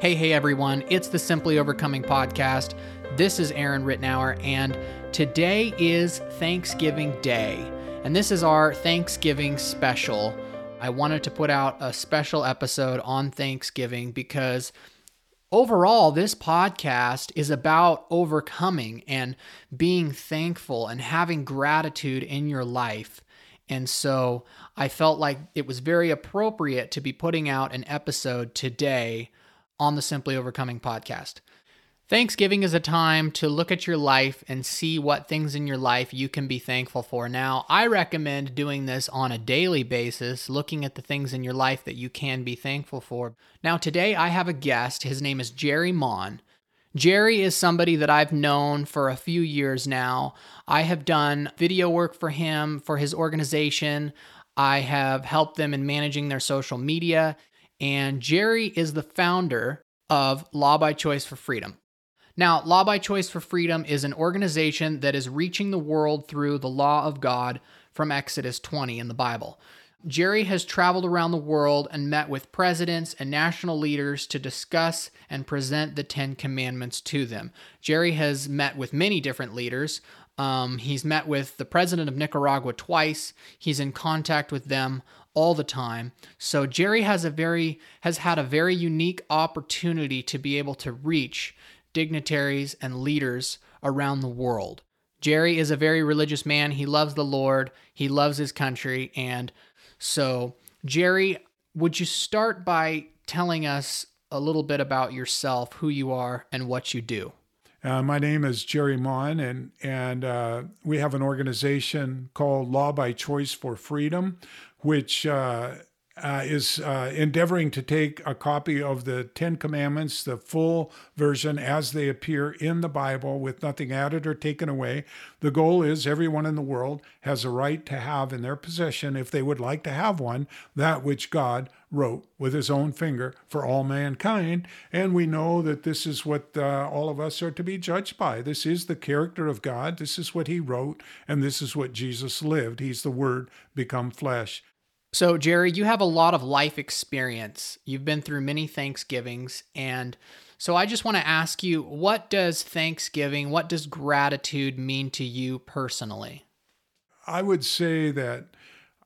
Hey, hey, everyone. It's the Simply Overcoming podcast. This is Aaron Rittenauer, and today is Thanksgiving Day. And this is our Thanksgiving special. I wanted to put out a special episode on Thanksgiving because overall, this podcast is about overcoming and being thankful and having gratitude in your life. And so I felt like it was very appropriate to be putting out an episode today on the Simply Overcoming podcast. Thanksgiving is a time to look at your life and see what things in your life you can be thankful for. Now, I recommend doing this on a daily basis, looking at the things in your life that you can be thankful for. Now, today I have a guest. His name is Gerry Mahn. Gerry is somebody that I've known for a few years now. I have done video work for him, for his organization. I have helped them in managing their social media. And Gerry is the founder of Law by Choice for Freedom. Now, Law by Choice for Freedom is an organization that is reaching the world through the law of God from Exodus 20 in the Bible. Gerry has traveled around the world and met with presidents and national leaders to discuss and present the Ten Commandments to them. Gerry has met with many different leaders. Um, he's met with the president of Nicaragua twice. He's in contact with them all the time. So Gerry has a very has had a very unique opportunity to be able to reach dignitaries and leaders around the world. Gerry is a very religious man. He loves the Lord. He loves his country and so Gerry, would you start by telling us a little bit about yourself, who you are, and what you do? Uh, my name is Gerry Mahn, and and uh, we have an organization called Law by Choice for Freedom, which uh, uh, is uh, endeavoring to take a copy of the Ten Commandments, the full version as they appear in the Bible, with nothing added or taken away. The goal is everyone in the world has a right to have in their possession, if they would like to have one, that which God wrote with his own finger for all mankind. And we know that this is what uh, all of us are to be judged by. This is the character of God. This is what he wrote, and this is what Jesus lived. He's the Word become flesh. So, Gerry, you have a lot of life experience. You've been through many Thanksgivings. And so, I just want to ask you what does Thanksgiving, what does gratitude mean to you personally? I would say that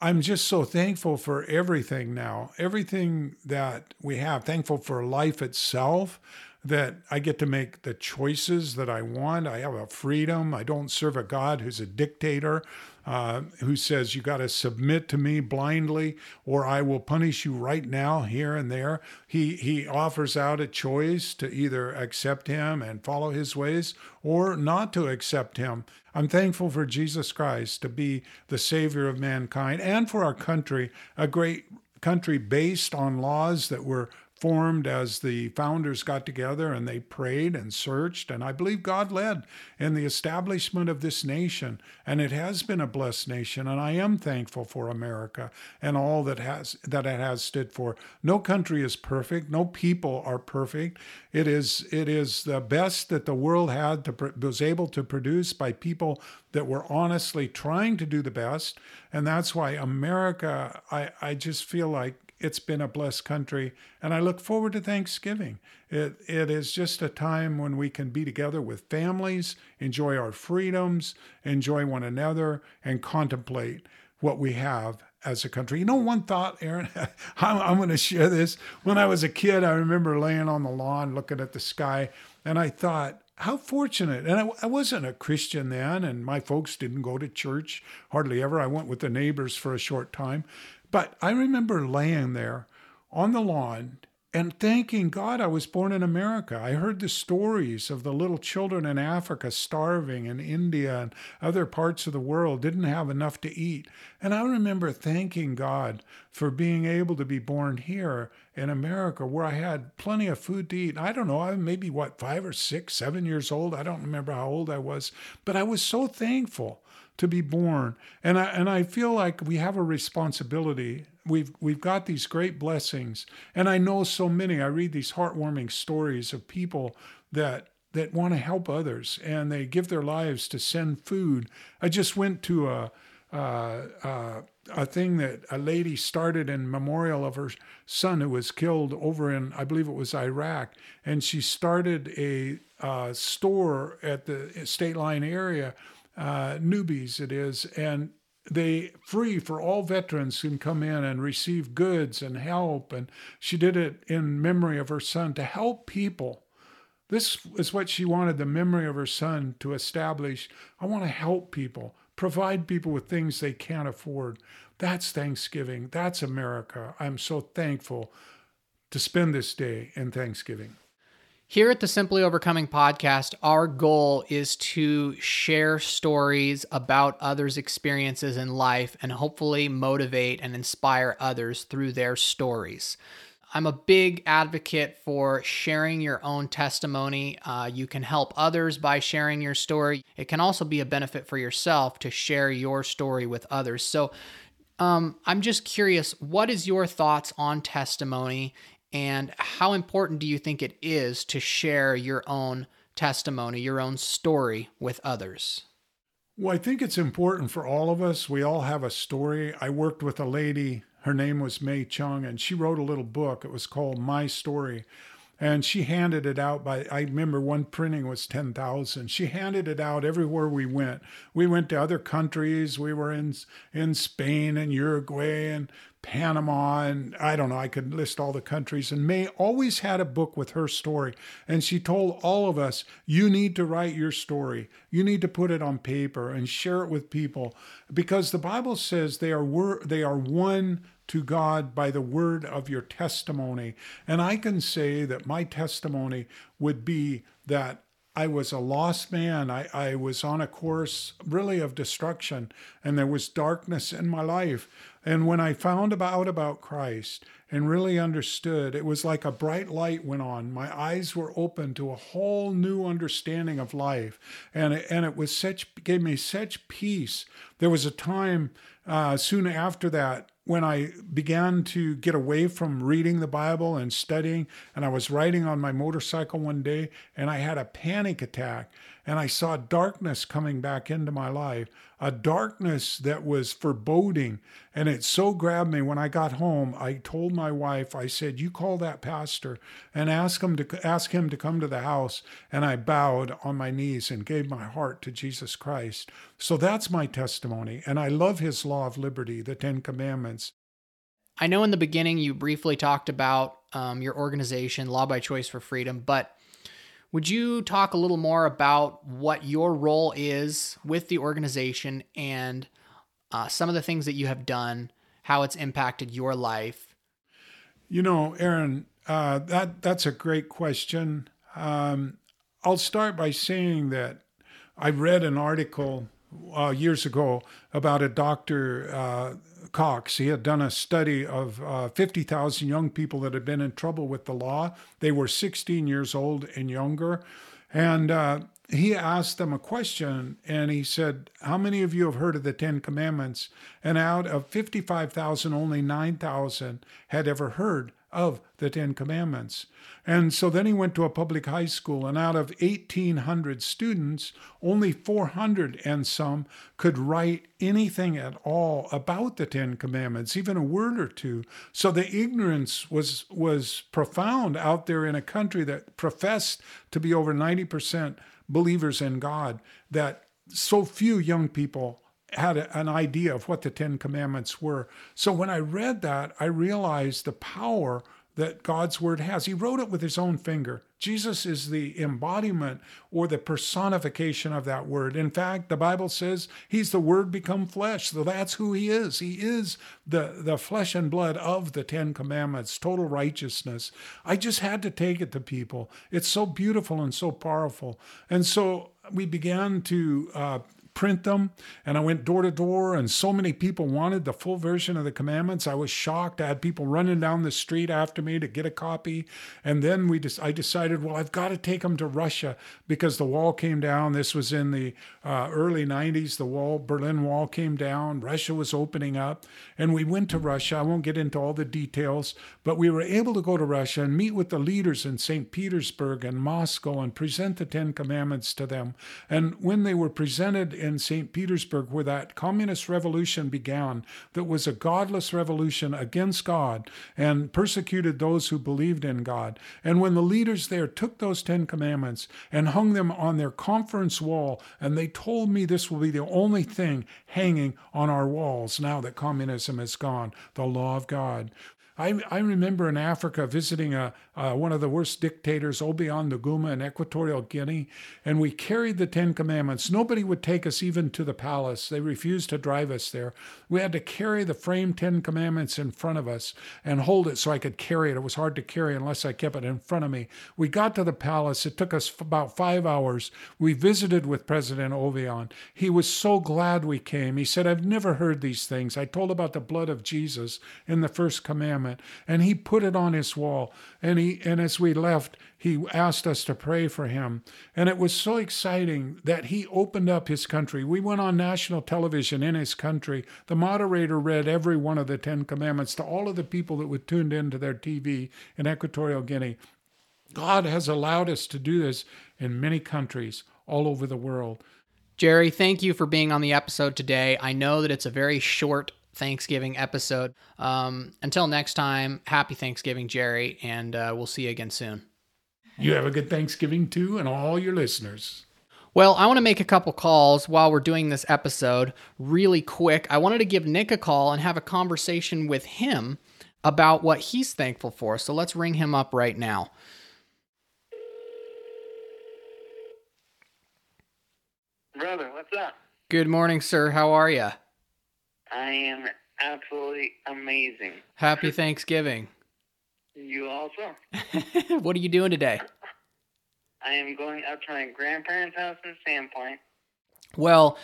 I'm just so thankful for everything now, everything that we have. Thankful for life itself, that I get to make the choices that I want. I have a freedom. I don't serve a God who's a dictator, uh, who says you got to submit to me blindly, or I will punish you right now, here and there. He he offers out a choice to either accept Him and follow His ways, or not to accept Him. I'm thankful for Jesus Christ to be the Savior of mankind and for our country, a great country based on laws that were formed as the founders got together and they prayed and searched. And I believe God led in the establishment of this nation. And it has been a blessed nation. And I am thankful for America and all that has that it has stood for. No country is perfect. No people are perfect. It is it is the best that the world had to was able to produce by people that were honestly trying to do the best. And that's why America, I, I just feel like it's been a blessed country, and I look forward to Thanksgiving. It, it is just a time when we can be together with families, enjoy our freedoms, enjoy one another, and contemplate what we have as a country. You know, one thought, Aaron, I'm, I'm going to share this. When I was a kid, I remember laying on the lawn looking at the sky, and I thought, how fortunate. And I, I, wasn't a Christian then, and my folks didn't go to church hardly ever. I went with the neighbors for a short time. But I remember laying there on the lawn and thanking God I was born in America. I heard the stories of the little children in Africa starving in India and other parts of the world, didn't have enough to eat. And I remember thanking God for being able to be born here in America where I had plenty of food to eat. I don't know, I maybe what, five or six, seven years old. I don't remember how old I was, but I was so thankful to be born. And I and I feel like we have a responsibility. We've we've got these great blessings. And I know so many. I read these heartwarming stories of people that that want to help others and they give their lives to send food. I just went to a a thing that a lady started in memorial of her son who was killed over in, I believe it was Iraq. And she started a store at the state line area, uh, Newbies it is, and they free for all veterans who can come in and receive goods and help. And she did it in memory of her son to help people. This is what she wanted the memory of her son to establish. I want to help people provide people with things they can't afford. That's Thanksgiving. That's America. I'm so thankful to spend this day in Thanksgiving. Here at the Simply Overcoming podcast, our goal is to share stories about others' experiences in life and hopefully motivate and inspire others through their stories. I'm a big advocate for sharing your own testimony. Uh, you can help others by sharing your story. It can also be a benefit for yourself to share your story with others. So, um, I'm just curious, what is your thoughts on testimony, and how important do you think it is to share your own testimony, your own story with others? Well, I think it's important for all of us. We all have a story. I worked with a lady her name was May Chung, and she wrote a little book. It was called My Story. And she handed it out by, I remember one printing was 10,000. She handed it out everywhere we went. We went to other countries. We were in, in Spain and Uruguay and Panama, and I don't know, I could list all the countries. And May always had a book with her story. And she told all of us, you need to write your story. You need to put it on paper and share it with people because the Bible says they are, wor- they are one to God by the word of your testimony. And I can say that my testimony would be that I was a lost man. I, I was on a course really of destruction, and there was darkness in my life. And when I found out about Christ and really understood, it was like a bright light went on. My eyes were open to a whole new understanding of life, and it, and it was such gave me such peace. There was a time uh, soon after that when I began to get away from reading the Bible and studying, and I was riding on my motorcycle one day and I had a panic attack and I saw darkness coming back into my life, a darkness that was foreboding. And it so grabbed me when I got home. I told my wife, I said, You call that pastor and ask him to ask him to come to the house. And I bowed on my knees and gave my heart to Jesus Christ. So that's my testimony. And I love his law of liberty, the Ten Commandments. I know in the beginning you briefly talked about um, your organization, Law by Choice for Freedom, but would you talk a little more about what your role is with the organization and uh, some of the things that you have done, how it's impacted your life? You know, Aaron, uh, that that's a great question. Um, I'll start by saying that I read an article uh, years ago about a doctor uh, Cox. He had done a study of uh, 50,000 young people that had been in trouble with the law. They were 16 years old and younger. And uh, he asked them a question and he said, How many of you have heard of the Ten Commandments? And out of 55,000, only 9,000 had ever heard of the Ten Commandments. And so then he went to a public high school, and out of 1,800 students, only 400 and some could write anything at all about the Ten Commandments, even a word or two. So the ignorance was, was profound out there in a country that professed to be over 90% believers in God, that so few young people had an idea of what the Ten Commandments were. So when I read that, I realized the power that God's word has. He wrote it with his own finger. Jesus is the embodiment or the personification of that word. In fact, the Bible says he's the word become flesh. So that's who he is. He is the, the flesh and blood of the Ten Commandments, total righteousness. I just had to take it to people. It's so beautiful and so powerful. And so we began to uh, print them. And I went door to door, and so many people wanted the full version of the commandments. I was shocked. I had people running down the street after me to get a copy. And then we just, I decided, well, I've got to take them to Russia because the wall came down. This was in the uh, early 90s. The wall, Berlin Wall came down. Russia was opening up. And we went to Russia. I won't get into all the details, but we were able to go to Russia and meet with the leaders in St. Petersburg and Moscow and present the Ten Commandments to them. And when they were presented in in St. Petersburg where that communist revolution began, that was a godless revolution against God and persecuted those who believed in God. And when the leaders there took those Ten Commandments and hung them on their conference wall, and they told me this will be the only thing hanging on our walls now that communism is gone, the law of God. I, I remember in Africa visiting a, uh, one of the worst dictators, Obiang Nguema in Equatorial Guinea, and we carried the Ten Commandments. Nobody would take us even to the palace. They refused to drive us there. We had to carry the framed Ten Commandments in front of us and hold it so I could carry it. It was hard to carry unless I kept it in front of me. We got to the palace. It took us about five hours. We visited with President Obiang. He was so glad we came. He said, I've never heard these things. I told about the blood of Jesus in the first commandment, and he put it on his wall. And he and as we left, he asked us to pray for him. And it was so exciting that he opened up his country. We went on national television in his country. The moderator read every one of the Ten Commandments to all of the people that were tuned into their TV in Equatorial Guinea. God has allowed us to do this in many countries all over the world. Gerry, thank you for being on the episode today. I know that it's a very short Thanksgiving episode. Um, until next time, happy Thanksgiving, Gerry, and uh, we'll see you again soon. You have a good Thanksgiving too, and all your listeners. Well, I want to make a couple calls while we're doing this episode really quick. I wanted to give Nick a call and have a conversation with him about what he's thankful for. So let's ring him up right now. Brother, what's up? Good morning, sir. How are you? I am absolutely amazing. Happy Thanksgiving. You also? what are you doing today? I am going up to my grandparents' house in Sandpoint. Well,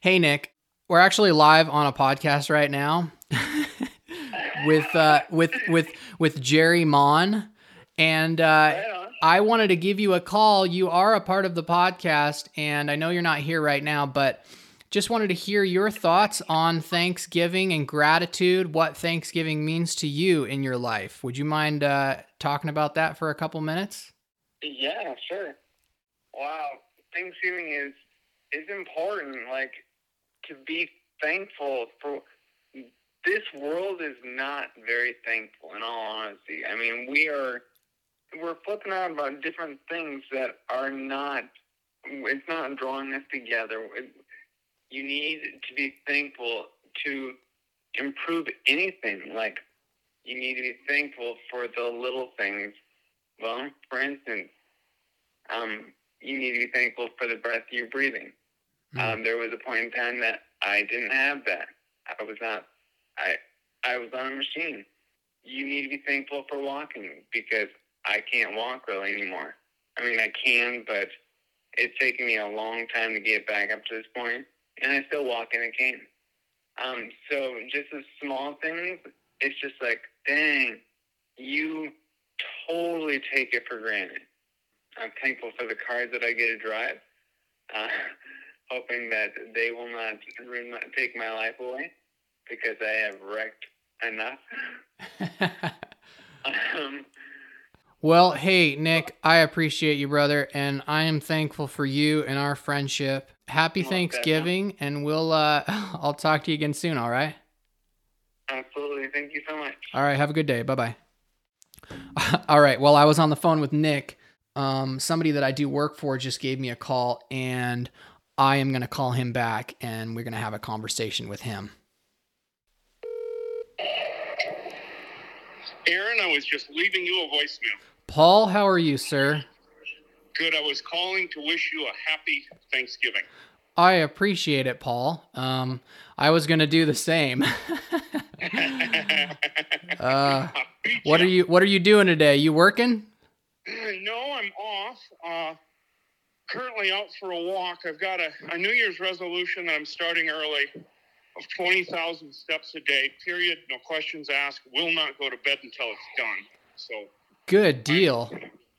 hey Nick, we're actually live on a podcast right now with uh, with with with Gerry Mahn, and uh, Right I wanted to give you a call. You are a part of the podcast, and I know you're not here right now, but just wanted to hear your thoughts on Thanksgiving and gratitude, what Thanksgiving means to you in your life. Would you mind uh, talking about that for a couple minutes? Yeah, sure. Wow, Thanksgiving is is important. Like to be thankful for. This world is not very thankful. In all honesty, I mean, we are we're flipping out about different things that are not. It's not drawing us together. You need to be thankful to improve anything. Like you need to be thankful for the little things. Well, for instance, um, you need to be thankful for the breath you're breathing. Mm. Um, there was a point in time that I didn't have that. I was not. I I was on a machine. You need to be thankful for walking because I can't walk really anymore. I mean, I can, but it's taken me a long time to get back up to this point, and I still walk in a cane. Um, so just the small things, it's just like, dang, you totally take it for granted. I'm thankful for the cars that I get to drive, uh, hoping that they will not ruin my, take my life away because I have wrecked enough. um, well, hey, Nick, I appreciate you, brother, and I am thankful for you and our friendship. Happy Most Thanksgiving, and we'll uh I'll talk to you again soon, all right? absolutely. Thank you so much. All right, have a good day. Bye-bye. all right, well, I was on the phone with Nick. Um somebody that I do work for just gave me a call and I am going to call him back and we're going to have a conversation with him. Aaron, I was just leaving you a voicemail. Paul, how are you, sir? Good. I was calling to wish you a happy Thanksgiving. I appreciate it, Paul. Um I was going to do the same. uh what are you what are you doing today? You working? No, I'm off. Uh, currently out for a walk. I've got a, a New Year's resolution that I'm starting early of 20,000 steps a day, period. No questions asked. Will not go to bed until it's done. So, Good deal.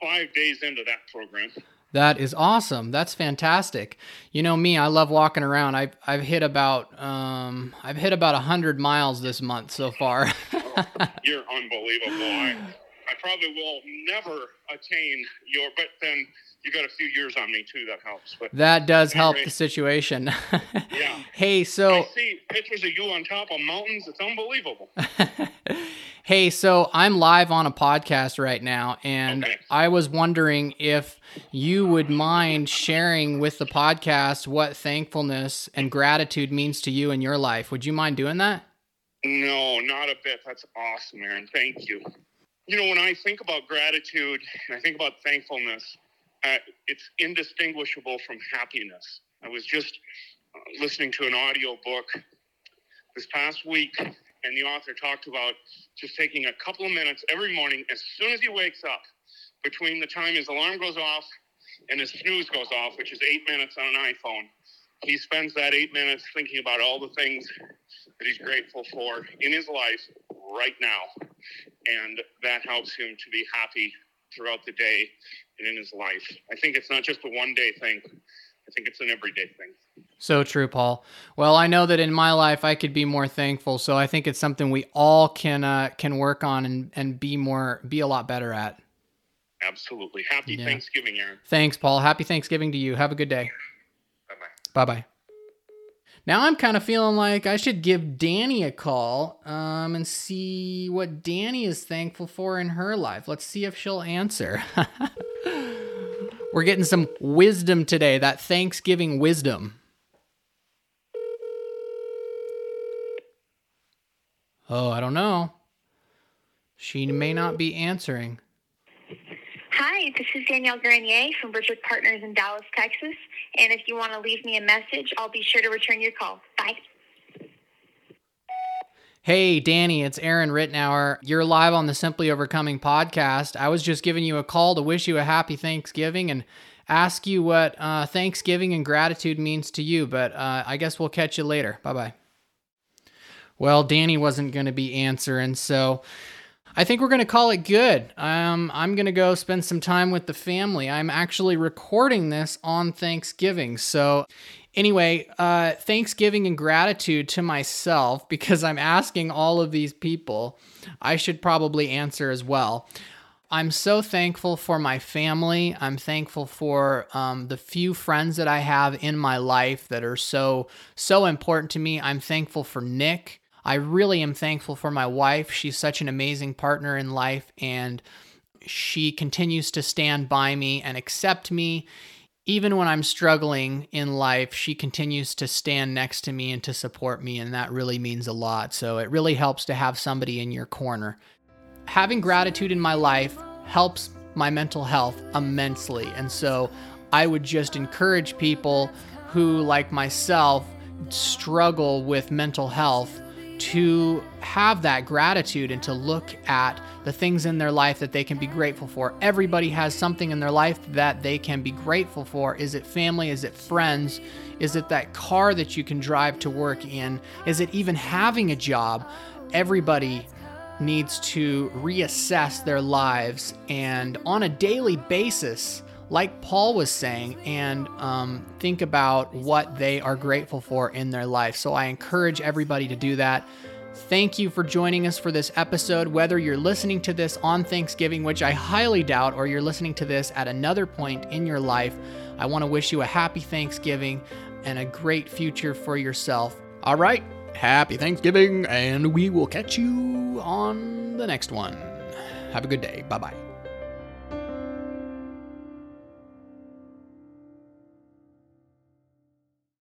five days into that program. That is awesome. That's fantastic. You know me, I love walking around. I've I've hit about um I've hit about hundred miles this month so far. You're unbelievable. I, I probably will never attain your, but then you got a few years on me too. That helps. But That does help the situation. Yeah. Hey, so I see pictures of you on top of mountains. It's unbelievable. hey, so I'm live on a podcast right now, and Okay. I was wondering if you would mind sharing with the podcast what thankfulness and gratitude means to you in your life. Would you mind doing that? No, not a bit. That's awesome, Aaron. Thank you. You know, when I think about gratitude and I think about thankfulness, uh, it's indistinguishable from happiness. I was just uh, listening to an audio book this past week, and the author talked about just taking a couple of minutes every morning as soon as he wakes up, between the time his alarm goes off and his snooze goes off, which is eight minutes on an iPhone. He spends that eight minutes thinking about all the things that he's grateful for in his life right now. And that helps him to be happy throughout the day and in his life. I think it's not just a one day thing, I think it's an everyday thing. So true, Paul. Well, I know that in my life I could be more thankful, so I think it's something we all can uh, can work on and, and be more be a lot better at. Absolutely. Happy Yeah. Thanksgiving, Aaron. Thanks, Paul. Happy Thanksgiving to you. Have a good day. Bye bye. Bye bye. Now I'm kind of feeling like I should give Danny a call um, and see what Danny is thankful for in her life. Let's see if she'll answer. We're getting some wisdom today, that Thanksgiving wisdom. Oh, I don't know. She may not be answering. Hi, this is Danielle Grenier from Bridget Partners in Dallas, Texas. And if you want to leave me a message, I'll be sure to return your call. Bye. Hey, Danny, it's Aaron Rittenauer. You're live on the Simply Overcoming podcast. I was just giving you a call to wish you a happy Thanksgiving and ask you what uh, Thanksgiving and gratitude means to you, but uh, I guess we'll catch you later. Bye bye. Well, Danny wasn't going to be answering, so I think we're going to call it good. Um, I'm going to go spend some time with the family. I'm actually recording this on Thanksgiving. So, anyway, uh, Thanksgiving and gratitude to myself because I'm asking all of these people. I should probably answer as well. I'm so thankful for my family. I'm thankful for um, the few friends that I have in my life that are so so important to me. I'm thankful for Nick. I really am thankful for my wife. She's such an amazing partner in life, and she continues to stand by me and accept me. Even when I'm struggling in life, she continues to stand next to me and to support me, and that really means a lot. So it really helps to have somebody in your corner having gratitude in my life helps my mental health immensely. And so I would just encourage people who, like myself, struggle with mental health to have that gratitude and to look at the things in their life that they can be grateful for. Everybody has something in their life that they can be grateful for. Is it family? Is it friends? Is it that car that you can drive to work in? Is it even having a job? Everybody needs to reassess their lives and on a daily basis, like Paul was saying, and um, think about what they are grateful for in their life. So I encourage everybody to do that. Thank you for joining us for this episode. Whether you're listening to this on Thanksgiving, which I highly doubt, or you're listening to this at another point in your life, I want to wish you a happy Thanksgiving and a great future for yourself. All right, happy Thanksgiving, and we will catch you on the next one. Have a good day. Bye bye.